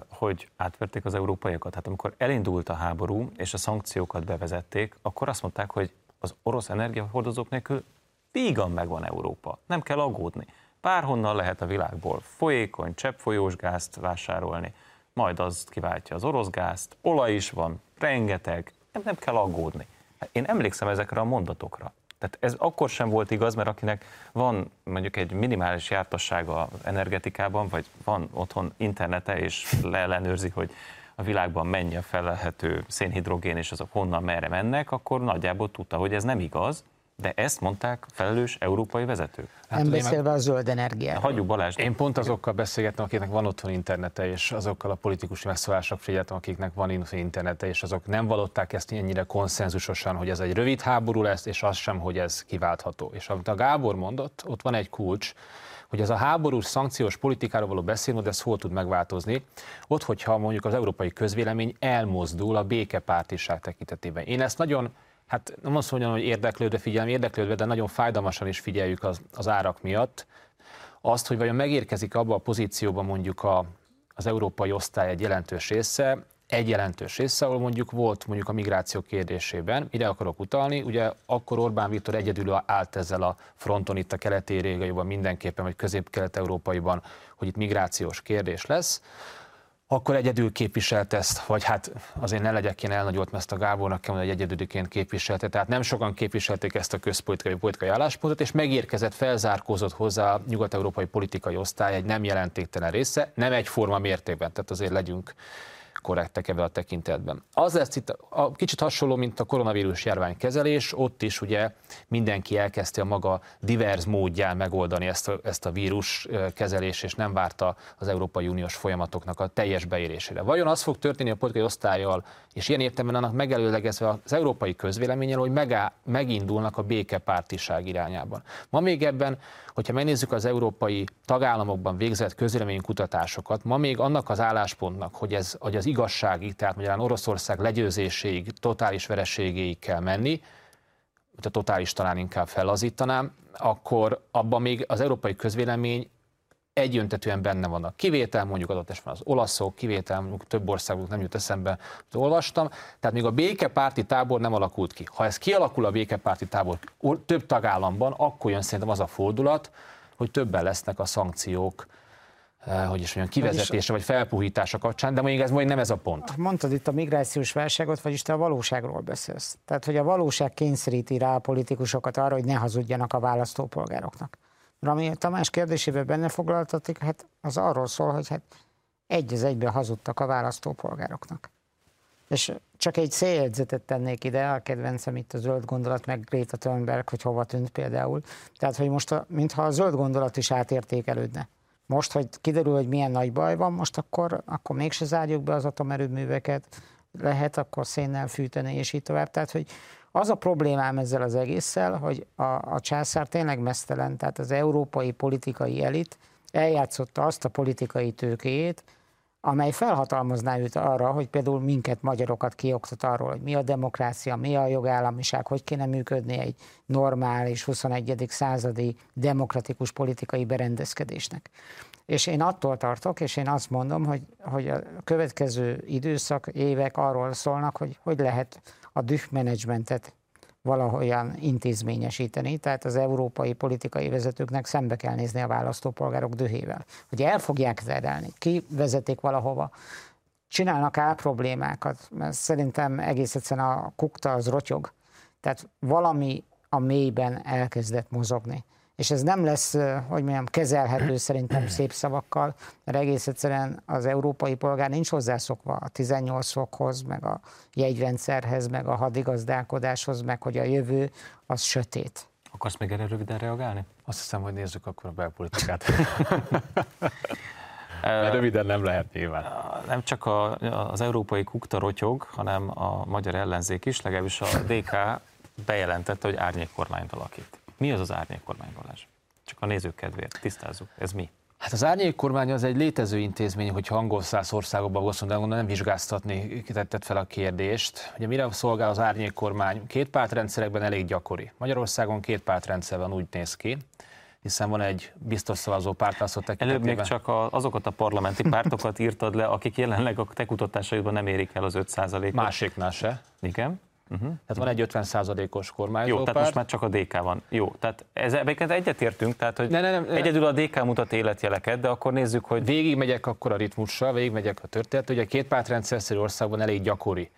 hogy átverték az európaiakat? Hát amikor elindult a háború, és a szankciókat bevezették, akkor azt mondták, hogy az orosz energiahordozók nélkül vígan megvan Európa. Nem kell aggódni. Bárhonnan lehet a világból folyékony, cseppfolyós gázt vásárolni majd az kiváltja az orosz gázt, olaj is van, rengeteg, nem, nem kell aggódni. Hát én emlékszem ezekre a mondatokra. Tehát ez akkor sem volt igaz, mert akinek van mondjuk egy minimális jártassága energetikában, vagy van otthon internete, és leellenőrzi, hogy a világban mennyi a felelhető szénhidrogén, és azok honnan merre mennek, akkor nagyjából tudta, hogy ez nem igaz, de ezt mondták felelős európai vezetők. Hát nem beszélve a zöld energiáról. Hagyjuk Balázs. Én pont azokkal beszélgettem, akiknek van otthon internete, és azokkal a politikus megszólások figyeltem, akiknek van internete, és azok nem valották ezt ennyire konszenzusosan, hogy ez egy rövid háború lesz, és az sem, hogy ez kiváltható. És amit a Gábor mondott, ott van egy kulcs, hogy ez a háborús szankciós politikáról való beszélni, de ez hol tud megváltozni. Ott, hogyha mondjuk az európai közvélemény elmozdul a békepártiság tekintetében. Én ezt nagyon hát nem azt mondjam, hogy érdeklődve figyelem, érdeklődve, de nagyon fájdalmasan is figyeljük az, az árak miatt. Azt, hogy vajon megérkezik abba a pozícióba mondjuk a, az európai osztály egy jelentős része, egy jelentős része, ahol mondjuk volt mondjuk a migráció kérdésében, ide akarok utalni, ugye akkor Orbán Viktor egyedül állt ezzel a fronton itt a keleti régióban mindenképpen, vagy közép-kelet-európaiban, hogy itt migrációs kérdés lesz akkor egyedül képviselt ezt, vagy hát azért ne legyek én elnagyolt, mert ezt a Gábornak kell mondani, hogy egyedüliként képviselte. Tehát nem sokan képviselték ezt a közpolitikai politikai álláspontot, és megérkezett, felzárkózott hozzá a nyugat-európai politikai osztály egy nem jelentéktelen része, nem egyforma mértékben, tehát azért legyünk korrektek ebben a tekintetben. Az lesz itt a, kicsit hasonló, mint a koronavírus járvány kezelés, ott is ugye mindenki elkezdte a maga divers módján megoldani ezt a, ezt a vírus kezelés, és nem várta az Európai Uniós folyamatoknak a teljes beérésére. Vajon az fog történni a politikai osztályjal, és ilyen értelemben annak megelőlegezve az európai közvéleménnyel, hogy megáll, megindulnak a békepártiság irányában. Ma még ebben hogyha megnézzük az európai tagállamokban végzett közvéleménykutatásokat, ma még annak az álláspontnak, hogy, ez, hogy az igazságig, tehát magyarán Oroszország legyőzéséig, totális vereségéig kell menni, a totális talán inkább fellazítanám, akkor abban még az európai közvélemény egyöntetően benne vannak. Kivétel mondjuk adott esetben az olaszok, kivétel mondjuk több országok nem jut eszembe, hogy olvastam. Tehát még a békepárti tábor nem alakult ki. Ha ez kialakul a békepárti tábor több tagállamban, akkor jön szerintem az a fordulat, hogy többen lesznek a szankciók, hogy is mondjam, kivezetése vagy felpuhítása kapcsán, de még ez majd nem ez a pont. Mondtad itt a migrációs válságot, vagyis te a valóságról beszélsz. Tehát, hogy a valóság kényszeríti rá a politikusokat arra, hogy ne hazudjanak a választópolgároknak. Ami Tamás kérdésében benne foglaltatik, hát az arról szól, hogy hát egy az egyben hazudtak a választópolgároknak. És csak egy széljegyzetet tennék ide, a kedvencem itt a zöld gondolat, meg Greta Thunberg, hogy hova tűnt például. Tehát, hogy most, a, mintha a zöld gondolat is átértékelődne. Most, hogy kiderül, hogy milyen nagy baj van, most akkor, akkor mégse zárjuk be az atomerőműveket, lehet akkor szénnel fűteni, és így tovább. Tehát, hogy az a problémám ezzel az egésszel, hogy a, a császár tényleg mesztelen, tehát az európai politikai elit eljátszotta azt a politikai tőkéjét, amely felhatalmazná őt arra, hogy például minket, magyarokat kioktat arról, hogy mi a demokrácia, mi a jogállamiság, hogy kéne működni egy normális 21. századi demokratikus politikai berendezkedésnek. És én attól tartok, és én azt mondom, hogy, hogy a következő időszak, évek arról szólnak, hogy hogy lehet a dühmenedzsmentet valahogyan intézményesíteni, tehát az európai politikai vezetőknek szembe kell nézni a választópolgárok dühével. Hogy el fogják terelni, ki vezetik valahova, csinálnak el problémákat, mert szerintem egész egyszerűen a kukta az rotyog. Tehát valami a mélyben elkezdett mozogni és ez nem lesz, hogy mondjam, kezelhető szerintem szép szavakkal, mert egész egyszerűen az európai polgár nincs hozzászokva a 18 fokhoz, meg a jegyrendszerhez, meg a hadigazdálkodáshoz, meg hogy a jövő az sötét. Akarsz még erre röviden reagálni? Azt hiszem, hogy nézzük akkor a belpolitikát. Mert röviden nem lehet nyilván. Nem csak a, az európai kukta rotyog, hanem a magyar ellenzék is, legalábbis a DK bejelentette, hogy árnyékkormányt alakít. Mi az az árnyékkormány, Balázs? Csak a nézők kedvéért tisztázzuk. Ez mi? Hát az árnyékkormány az egy létező intézmény, hogyha angol száz országokban gondolom, nem vizsgáztatni kitetted fel a kérdést. Ugye mire szolgál az árnyékkormány? Két pártrendszerekben elég gyakori. Magyarországon két pártrendszer van, úgy néz ki hiszen van egy biztos szavazó pártválasztó tekintetében. Előbb még csak a, azokat a parlamenti pártokat írtad le, akik jelenleg a te kutatásaidban nem érik el az 5%-ot. Másiknál se. Igen. Uh-huh. Tehát van egy 50%-os kormányzó Jó, tehát most már csak a DK van. Jó, tehát ezzel egyetértünk, tehát hogy ne, ne, ne, egyedül a DK mutat életjeleket, de akkor nézzük, hogy... Végig megyek akkor a ritmussal, végig megyek a történet. Ugye a két pártrendszerszerű országban elég gyakori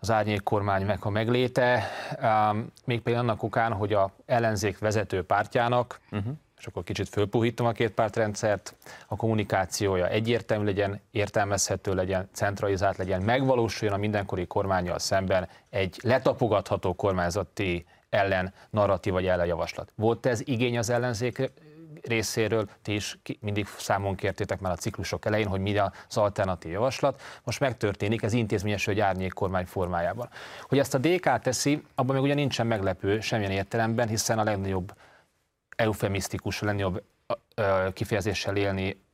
az árnyék kormány meg a megléte, um, még például annak okán, hogy a ellenzék vezető pártjának uh-huh és akkor kicsit fölpuhítom a két pártrendszert, a kommunikációja egyértelmű legyen, értelmezhető legyen, centralizált legyen, megvalósuljon a mindenkori kormányjal szemben egy letapogatható kormányzati ellen narratív vagy ellenjavaslat. Volt ez igény az ellenzék részéről, ti is mindig számon kértétek már a ciklusok elején, hogy mi az alternatív javaslat. Most megtörténik, ez intézményes, hogy árnyék kormány formájában. Hogy ezt a DK teszi, abban még ugye nincsen meglepő semmilyen értelemben, hiszen a legnagyobb eufemisztikus, jobb kifejezéssel élni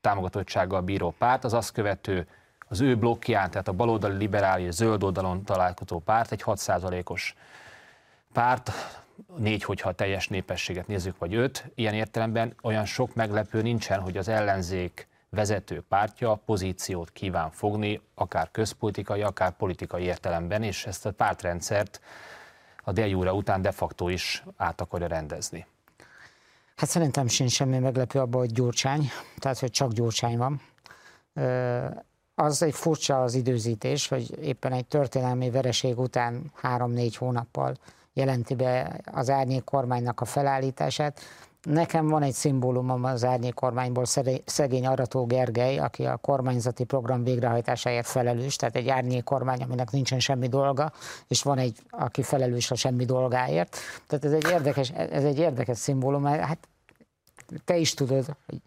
támogatottsággal bíró párt, az azt követő az ő blokkján, tehát a baloldali liberális zöld oldalon találkozó párt, egy 6%-os párt, négy, hogyha a teljes népességet nézzük, vagy öt, ilyen értelemben olyan sok meglepő nincsen, hogy az ellenzék vezető pártja pozíciót kíván fogni, akár közpolitikai, akár politikai értelemben, és ezt a pártrendszert a de után de facto is át akarja rendezni. Hát szerintem sincs semmi meglepő abban, hogy Gyurcsány, tehát hogy csak Gyurcsány van. Az egy furcsa az időzítés, hogy éppen egy történelmi vereség után három-négy hónappal jelenti be az árnyék kormánynak a felállítását. Nekem van egy szimbólumom az árnyék kormányból, szegény Arató Gergely, aki a kormányzati program végrehajtásáért felelős, tehát egy árnyék kormány, aminek nincsen semmi dolga, és van egy, aki felelős a semmi dolgáért. Tehát ez egy érdekes, ez egy érdekes szimbólum, hát te is tudod, hogy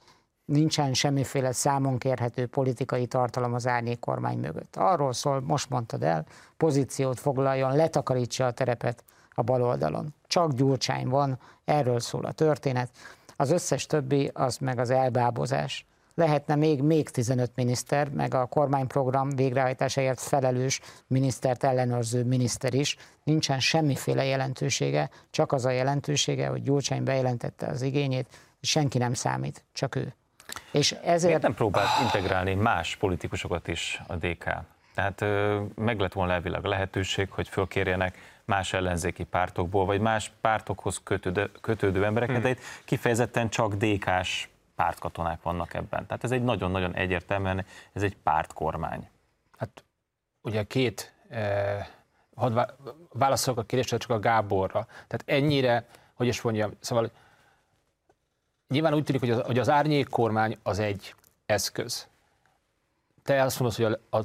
nincsen semmiféle számon kérhető politikai tartalom az árnyék kormány mögött. Arról szól, most mondtad el, pozíciót foglaljon, letakarítsa a terepet a bal oldalon. Csak Gyurcsány van, erről szól a történet. Az összes többi az meg az elbábozás. Lehetne még, még 15 miniszter, meg a kormányprogram végrehajtásáért felelős minisztert ellenőrző miniszter is. Nincsen semmiféle jelentősége, csak az a jelentősége, hogy Gyurcsány bejelentette az igényét, senki nem számít, csak ő. És ezért... Miért nem próbált integrálni más politikusokat is a DK? Tehát meg lett volna elvileg a lehetőség, hogy fölkérjenek más ellenzéki pártokból, vagy más pártokhoz kötődő, kötődő embereket, hmm. de itt kifejezetten csak DK-s pártkatonák vannak ebben. Tehát ez egy nagyon-nagyon egyértelműen, ez egy pártkormány. Hát ugye két, eh, hadd válaszolok a kérdésre csak a Gáborra. Tehát ennyire, hogy is mondjam, szóval nyilván úgy tűnik, hogy az, hogy az árnyék kormány az egy eszköz. Te azt mondod, hogy a, a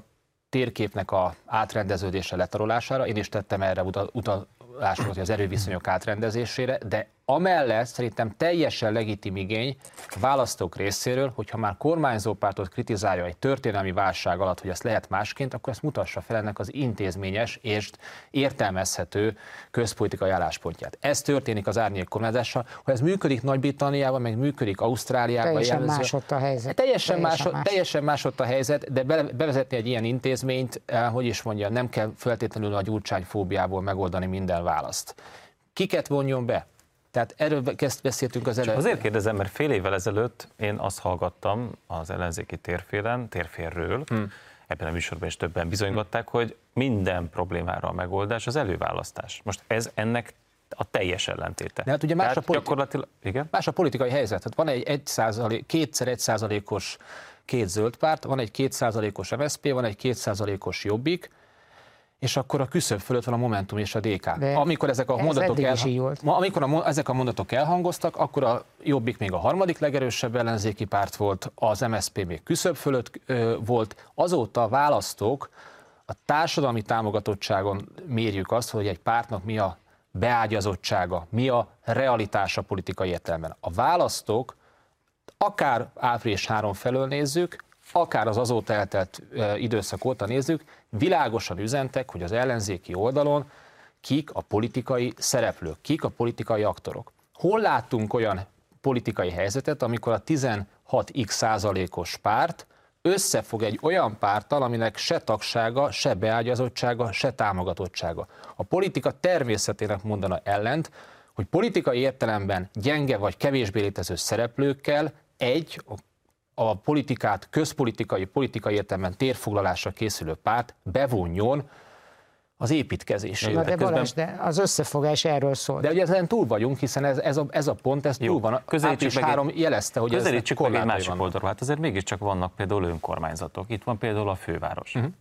térképnek a átrendeződése letarolására, én is tettem erre utalásokat, hogy az erőviszonyok átrendezésére, de Amellett szerintem teljesen legitim igény a választók részéről, hogyha már kormányzópártot kritizálja egy történelmi válság alatt, hogy ezt lehet másként, akkor ezt mutassa fel ennek az intézményes és értelmezhető közpolitikai álláspontját. Ez történik az árnyék kormányzással, hogy ez működik Nagy-Britanniában, meg működik Ausztráliában. Teljesen jellemző. más ott a helyzet. Teljesen, teljesen, más, más. teljesen más ott a helyzet, de bevezetni egy ilyen intézményt, eh, hogy is mondja, nem kell feltétlenül a gyurcsányfóbiából megoldani minden választ. Kiket vonjon be? Tehát erről kezd beszéltünk az előtt. Azért kérdezem, mert fél évvel ezelőtt én azt hallgattam az ellenzéki térfélen, térférről, hmm. ebben a műsorban is többen bizonygatták, hogy minden problémára a megoldás az előválasztás. Most ez ennek a teljes ellentéte. De hát ugye más, a, politi- gyakorlatilag, igen? más a politikai helyzet. Hát van egy 1 százalék, kétszer egy százalékos két zöld párt, van egy két százalékos MSZP, van egy két százalékos Jobbik, és akkor a küszöb fölött van a Momentum és a DK. De amikor ezek a, ez mondatok elha- amikor a, ezek a mondatok elhangoztak, akkor a Jobbik még a harmadik legerősebb ellenzéki párt volt, az MSZP még küszöb fölött ö, volt. Azóta a választók a társadalmi támogatottságon mérjük azt, hogy egy pártnak mi a beágyazottsága, mi a realitása politikai értelemben. A választók akár április 3 felől nézzük, akár az azóta eltelt időszak óta nézzük, világosan üzentek, hogy az ellenzéki oldalon kik a politikai szereplők, kik a politikai aktorok. Hol láttunk olyan politikai helyzetet, amikor a 16x százalékos párt összefog egy olyan párttal, aminek se tagsága, se beágyazottsága, se támogatottsága. A politika természetének mondana ellent, hogy politikai értelemben gyenge vagy kevésbé létező szereplőkkel egy a politikát közpolitikai, politikai értelemben térfoglalásra készülő párt bevonjon az építkezésébe. Na de Balázs, de az összefogás erről szól. De ugye ezen túl vagyunk, hiszen ez, ez, a, ez a pont, ez Jó, túl van. Április meg három jelezte, hogy közelítsük ez meg egy másik oldalról. Hát azért mégiscsak vannak például önkormányzatok. Itt van például a főváros. Uh-huh.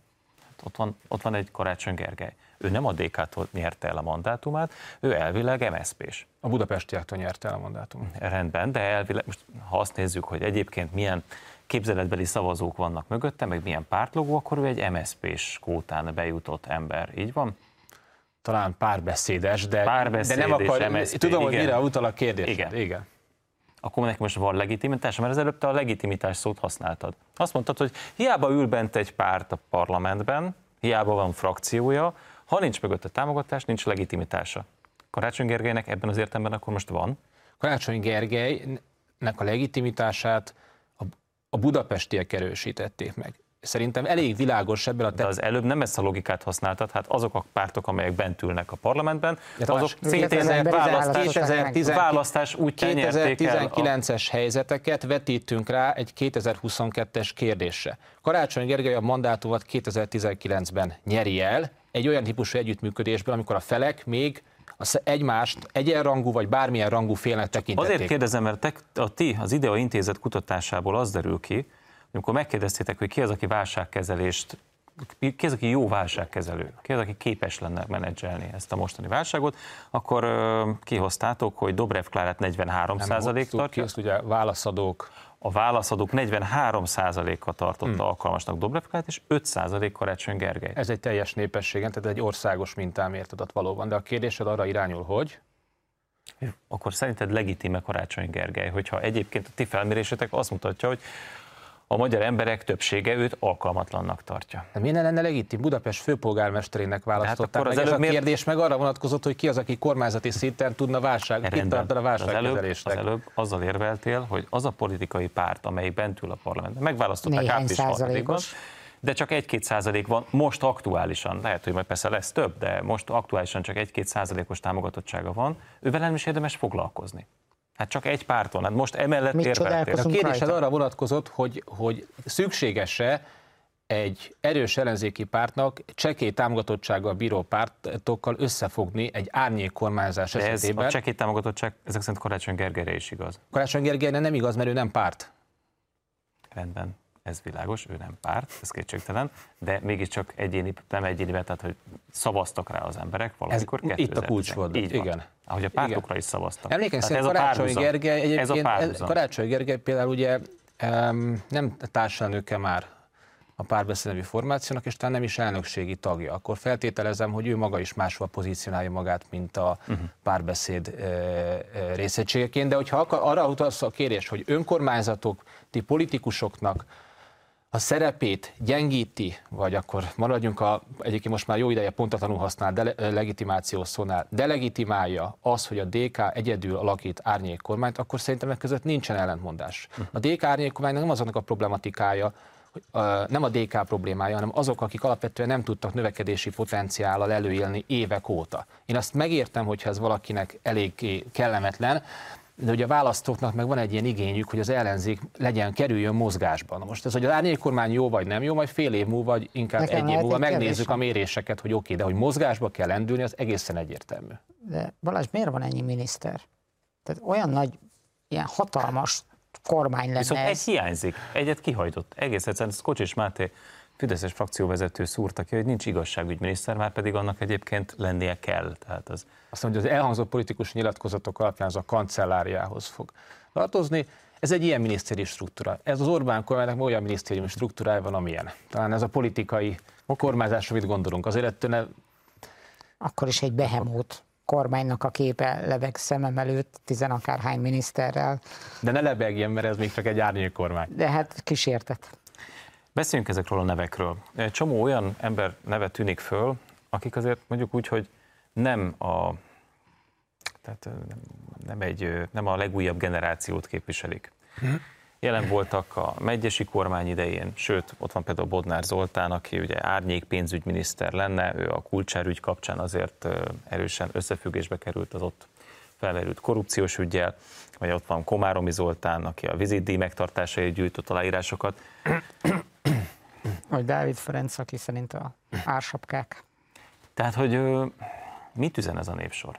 Ott, van, ott van egy Karácsony Gergely. Ő nem a DK-tól nyerte el a mandátumát, ő elvileg MSZP-s. A budapestiaktól nyerte el a mandátumot. Rendben, de elvileg, most ha azt nézzük, hogy egyébként milyen képzeletbeli szavazók vannak mögötte, meg milyen pártlogó, akkor ő egy MSZP-s kótán bejutott ember, így van? Talán párbeszédes, de, párbeszédes, de nem akar, MSZP, tudom, igen. hogy mire utal a kérdés. Igen. igen. Akkor neki most van legitimitása, mert az előbb te a legitimitás szót használtad. Azt mondtad, hogy hiába ül bent egy párt a parlamentben, hiába van frakciója, ha nincs mögötte támogatás, nincs legitimitása. Karácsony Gergelynek ebben az értelemben akkor most van? Karácsony Gergelynek a legitimitását a, a budapestiek erősítették meg. Szerintem elég világos ebben a... Te... De az előbb nem ezt a logikát használtad, hát azok a pártok, amelyek bent ülnek a parlamentben, De azok szintén választás, 2010, választás úgy 2019-es helyzeteket vetítünk rá egy 2022-es kérdésre. Karácsony Gergely a mandátumot 2019-ben nyeri el, egy olyan típusú együttműködésben, amikor a felek még az egymást egyenrangú vagy bármilyen rangú félnek tekintették. Azért kérdezem, mert te, a ti, az IDEA intézet kutatásából az derül ki, amikor megkérdeztétek, hogy ki az, aki válságkezelést ki az, aki jó válságkezelő, ki az, aki képes lenne menedzselni ezt a mostani válságot, akkor ö, kihoztátok, hogy Dobrev Klárát 43 százalék tartja. Ki, azt ugye válaszadók a válaszadók 43%-a tartotta hmm. alkalmasnak Dobrevkát, és 5% Karácsony Gergely. Ez egy teljes népességen, tehát egy országos mintám adat valóban, de a kérdésed arra irányul, hogy? Akkor szerinted legitime Karácsony Gergely, hogyha egyébként a ti felmérésetek azt mutatja, hogy a magyar emberek többsége őt alkalmatlannak tartja. De miért lenne legitim? Budapest főpolgármesterének választották hát meg. Az, az a kérdés miért... meg arra vonatkozott, hogy ki az, aki kormányzati szinten tudna válság, itt a válságkezelésnek. Az előbb, az előbb azzal érveltél, hogy az a politikai párt, amely bent ül a parlamentben, megválasztották Néhány április de csak 1-2 százalék van most aktuálisan, lehet, hogy majd persze lesz több, de most aktuálisan csak 1-2 százalékos támogatottsága van, ővel nem is érdemes foglalkozni. Hát csak egy párton, hát most emellett érveltél. A kérdésed arra vonatkozott, hogy, hogy szükséges-e egy erős ellenzéki pártnak csekély támogatottsággal bíró pártokkal összefogni egy árnyék kormányzás De esetében. ez a csekély támogatottság ezek szerint Karácsony Gergelyre is igaz. Karácsony Gergelyre nem igaz, mert ő nem párt. Rendben ez világos, ő nem párt, ez kétségtelen, de mégiscsak egyéni, nem egyéni, tehát hogy szavaztak rá az emberek valamikor ez Itt a kulcs volt, Így igen. Van. Ahogy a pártokra Igen. is szavaztak. Emlékeim szerint Karácsony Gergely, egyébként, ez a Karácsony Gergely például ugye um, nem társelnöke már a párbeszéd nevű formációnak, és talán nem is elnökségi tagja. Akkor feltételezem, hogy ő maga is máshol pozícionálja magát, mint a uh-huh. párbeszéd e, e, részegységeként. De hogyha akar, arra utalsz a kérés, hogy önkormányzatok, ti politikusoknak a szerepét gyengíti, vagy akkor maradjunk a, egyébként most már jó ideje pontatlanul használ de, legitimáció szónál, delegitimálja az, hogy a DK egyedül alakít árnyék kormányt, akkor szerintem meg között nincsen ellentmondás. A DK árnyék kormány nem azoknak a problematikája, nem a DK problémája, hanem azok, akik alapvetően nem tudtak növekedési potenciállal előélni évek óta. Én azt megértem, hogyha ez valakinek elég kellemetlen, de ugye a választóknak meg van egy ilyen igényük, hogy az ellenzék legyen, kerüljön mozgásban. Most ez, hogy az árnyékkormány jó vagy nem jó, majd fél év múlva, vagy inkább Nekem egy év múlva megnézzük a méréseket, hogy oké, okay, de hogy mozgásba kell lendülni, az egészen egyértelmű. De Balázs, miért van ennyi miniszter? Tehát olyan nagy, ilyen hatalmas kormány lenne Viszont ez. egy hiányzik, egyet kihajtott. Egész egyszerűen Kocsis Máté Fideszes frakcióvezető szúrta ki, hogy nincs igazságügyminiszter, már pedig annak egyébként lennie kell. Tehát az... Azt mondja, hogy az elhangzott politikus nyilatkozatok alapján az a kancelláriához fog tartozni. Ez egy ilyen minisztéri struktúra. Ez az Orbán kormánynak olyan minisztériumi struktúrája van, amilyen. Talán ez a politikai kormányzásra mit gondolunk. Azért ettől Akkor is egy behemót kormánynak a képe lebeg szemem előtt, tizenakárhány miniszterrel. De ne lebegjen, mert ez még csak egy árnyék kormány. De hát kísértet. Beszéljünk ezekről a nevekről. Egy csomó olyan ember neve tűnik föl, akik azért mondjuk úgy, hogy nem a, tehát nem, egy, nem a legújabb generációt képviselik. Jelen voltak a megyesi kormány idején, sőt, ott van például Bodnár Zoltán, aki ugye árnyék pénzügyminiszter lenne, ő a kulcsárügy kapcsán azért erősen összefüggésbe került az ott felmerült korrupciós ügyjel, vagy ott van Komáromi Zoltán, aki a vizitdíj megtartásáért gyűjtött aláírásokat. Vagy Dávid Ferenc, aki szerint a ársapkák. Tehát, hogy mit üzen ez a népsor?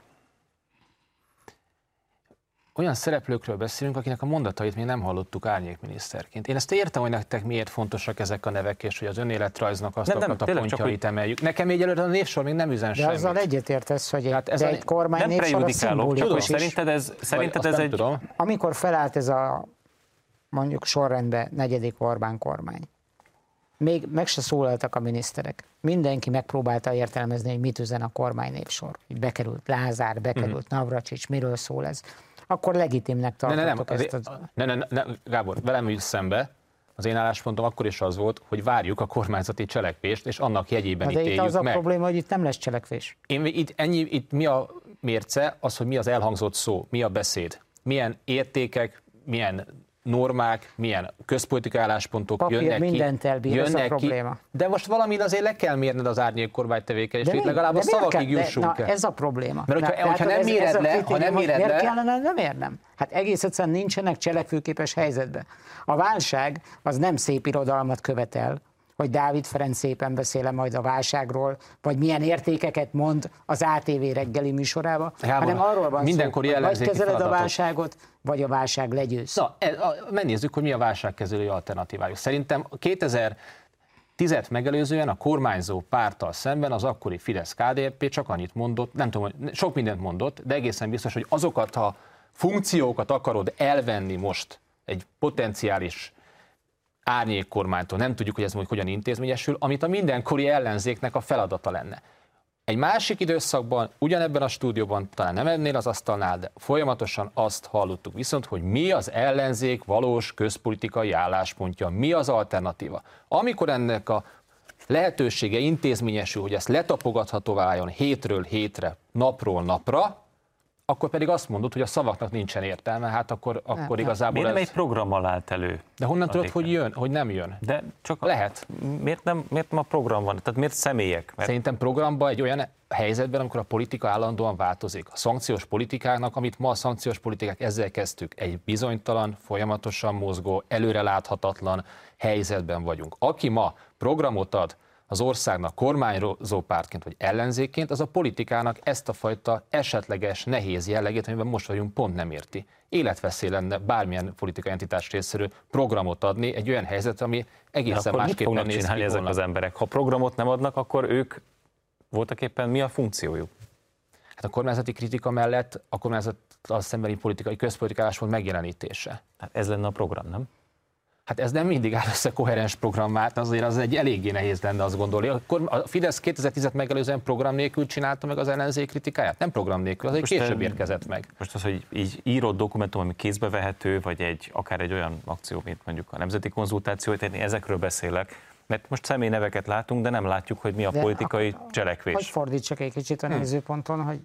olyan szereplőkről beszélünk, akinek a mondatait még nem hallottuk árnyékminiszterként. Én ezt értem, hogy nektek miért fontosak ezek a nevek, és hogy az önéletrajznak azt nem, nem, a pontjait csak, emeljük. Nekem így előre a névsor még nem üzen de semmit. De azzal egyetértesz, hogy hát ez de egy kormány nem névsor a tudom, szerinted ez, szerinted ez egy... Tudom. Amikor felállt ez a mondjuk sorrendbe negyedik Orbán kormány, még meg se szólaltak a miniszterek. Mindenki megpróbálta értelmezni, hogy mit üzen a kormány névsor. Bekerült Lázár, bekerült mm. Navracsics, miről szól ez akkor legitimnek tartottok ne, ne, nem, ezt az... Ne, ne, ne, ne, Gábor, velem is szembe, az én álláspontom akkor is az volt, hogy várjuk a kormányzati cselekvést, és annak jegyében de ítéljük itt az meg. a probléma, hogy itt nem lesz cselekvés. Én, itt, ennyi, itt mi a mérce, az, hogy mi az elhangzott szó, mi a beszéd, milyen értékek, milyen normák, milyen közpolitikai álláspontok Papír jönnek mindent ki. elbír, jönnek ez a probléma. Ki, de most valamit azért le kell mérned az árnyék kormány tevékenységét, legalább a szavakig jussunk el. Ez a probléma. Mert hogyha, na, hogyha nem ez, méred ez le, ha nem méred le... kellene nem érnem? Hát egész egyszerűen nincsenek cselekvőképes helyzetbe. A válság az nem szép irodalmat követel, hogy Dávid Ferenc szépen beszéle majd a válságról, vagy milyen értékeket mond az ATV reggeli műsorába, Gábor, hanem arról van mindenkor szó, hogy vagy kezeled feladatot. a válságot, vagy a válság legyőz. Na, e, megnézzük, hogy mi a válságkezelői alternatívájuk. Szerintem 2000 Tizet megelőzően a kormányzó párttal szemben az akkori Fidesz-KDNP csak annyit mondott, nem tudom, sok mindent mondott, de egészen biztos, hogy azokat a funkciókat akarod elvenni most egy potenciális árnyék kormánytól, nem tudjuk, hogy ez mondjuk hogyan intézményesül, amit a mindenkori ellenzéknek a feladata lenne. Egy másik időszakban, ugyanebben a stúdióban, talán nem ennél az asztalnál, de folyamatosan azt hallottuk viszont, hogy mi az ellenzék valós közpolitikai álláspontja, mi az alternatíva. Amikor ennek a lehetősége intézményesül, hogy ezt letapogathatóvá váljon hétről hétre, napról napra, akkor pedig azt mondod, hogy a szavaknak nincsen értelme, hát akkor, akkor igazából Miért nem ez... egy programmal állt elő? De honnan tudod, hogy jön, hogy nem jön? De csak a... Lehet. Miért nem, miért nem a program van? Tehát miért személyek? Mert... Szerintem programban egy olyan helyzetben, amikor a politika állandóan változik. A szankciós politikának, amit ma a szankciós politikák ezzel kezdtük, egy bizonytalan, folyamatosan mozgó, előreláthatatlan helyzetben vagyunk. Aki ma programot ad az országnak kormányzó pártként vagy ellenzékként, az a politikának ezt a fajta esetleges, nehéz jellegét, amiben most vagyunk, pont nem érti. Életveszély lenne bármilyen politikai entitás részéről programot adni egy olyan helyzet, ami egészen akkor másképpen mit néz ki ezek az emberek? Ha programot nem adnak, akkor ők voltak éppen mi a funkciójuk? Hát a kormányzati kritika mellett a kormányzat szembeni politikai közpolitikálás volt megjelenítése. Hát ez lenne a program, nem? Hát ez nem mindig áll össze koherens programmát, azért az egy eléggé nehéz lenne azt gondolni. Akkor a Fidesz 2010-et megelőzően program nélkül csinálta meg az ellenzék kritikáját? Nem program nélkül, az egy később érkezett meg. Most az, hogy így írott dokumentum, ami kézbe vehető, vagy egy, akár egy olyan akció, mint mondjuk a nemzeti konzultáció, én ezekről beszélek, mert most személyneveket látunk, de nem látjuk, hogy mi a de politikai a, cselekvés. Hogy fordítsak egy kicsit a hm. nézőponton, hogy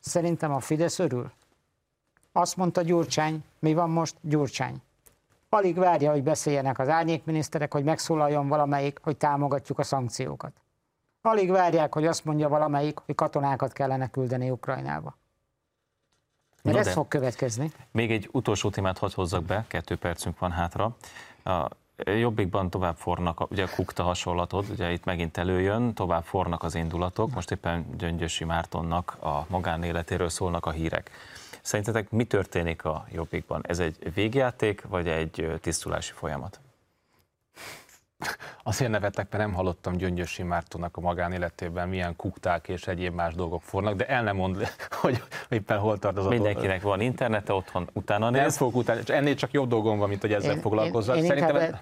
szerintem a Fidesz örül. Azt mondta Gyurcsány, mi van most Gyurcsány? Alig várja, hogy beszéljenek az árnyékminiszterek, hogy megszólaljon valamelyik, hogy támogatjuk a szankciókat. Alig várják, hogy azt mondja valamelyik, hogy katonákat kellene küldeni Ukrajnába. Mert ez fog következni. Még egy utolsó témát hadd hozzak be, kettő percünk van hátra. A Jobbikban tovább fornak, ugye a Kukta hasonlatod, ugye itt megint előjön, tovább fornak az indulatok, most éppen Gyöngyösi Mártonnak a magánéletéről szólnak a hírek. Szerintetek mi történik a Jobbikban? Ez egy végjáték, vagy egy tisztulási folyamat? Azért nevetek, mert nem hallottam Gyöngyösi Mártonnak a magánéletében milyen kukták és egyéb más dolgok fornak, de el nem mond, hogy éppen hol tart az Mindenkinek van internete otthon, utána néz. Nem fogok utána, és ennél csak jobb dolgom van, mint hogy ezzel foglalkozzak. Én, én Szerintem...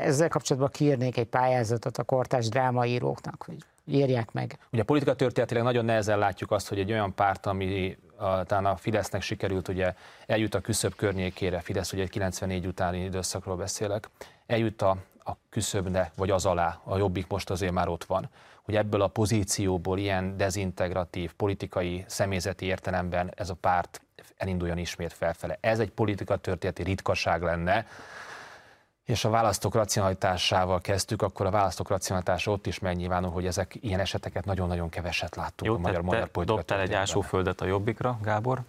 ezzel kapcsolatban kiírnék egy pályázatot a kortás drámaíróknak, hogy írják meg. Ugye a politika történetileg nagyon nehezen látjuk azt, hogy egy olyan párt, ami a, talán a Fidesznek sikerült ugye eljut a küszöb környékére, Fidesz ugye 94 utáni időszakról beszélek, eljut a, a küszöbne, vagy az alá, a jobbik most azért már ott van, hogy ebből a pozícióból ilyen dezintegratív, politikai, személyzeti értelemben ez a párt elinduljon ismét felfele. Ez egy politika történeti ritkaság lenne, és a választók racionalitásával kezdtük, akkor a választók racionalitása ott is megnyilvánul, hogy ezek ilyen eseteket nagyon-nagyon keveset láttunk Jó, a magyar, magyar politika dobtál egy ásóföldet a jobbikra, Gábor?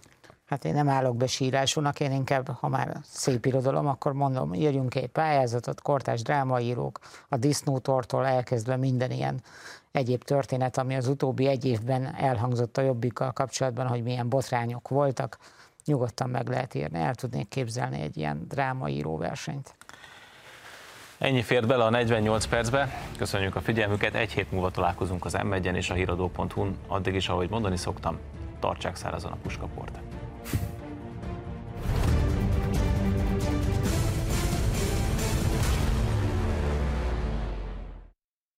Hát én nem állok be sírásúnak, én inkább, ha már szép irodalom, akkor mondom, írjunk egy pályázatot, kortás drámaírók, a disznótortól elkezdve minden ilyen egyéb történet, ami az utóbbi egy évben elhangzott a jobbikkal kapcsolatban, hogy milyen botrányok voltak, nyugodtan meg lehet írni. El tudnék képzelni egy ilyen drámaíró versenyt. Ennyi fért bele a 48 percbe. Köszönjük a figyelmüket. Egy hét múlva találkozunk az m és a híradó.hu-n. Addig is, ahogy mondani szoktam, tartsák szárazon a puskaport.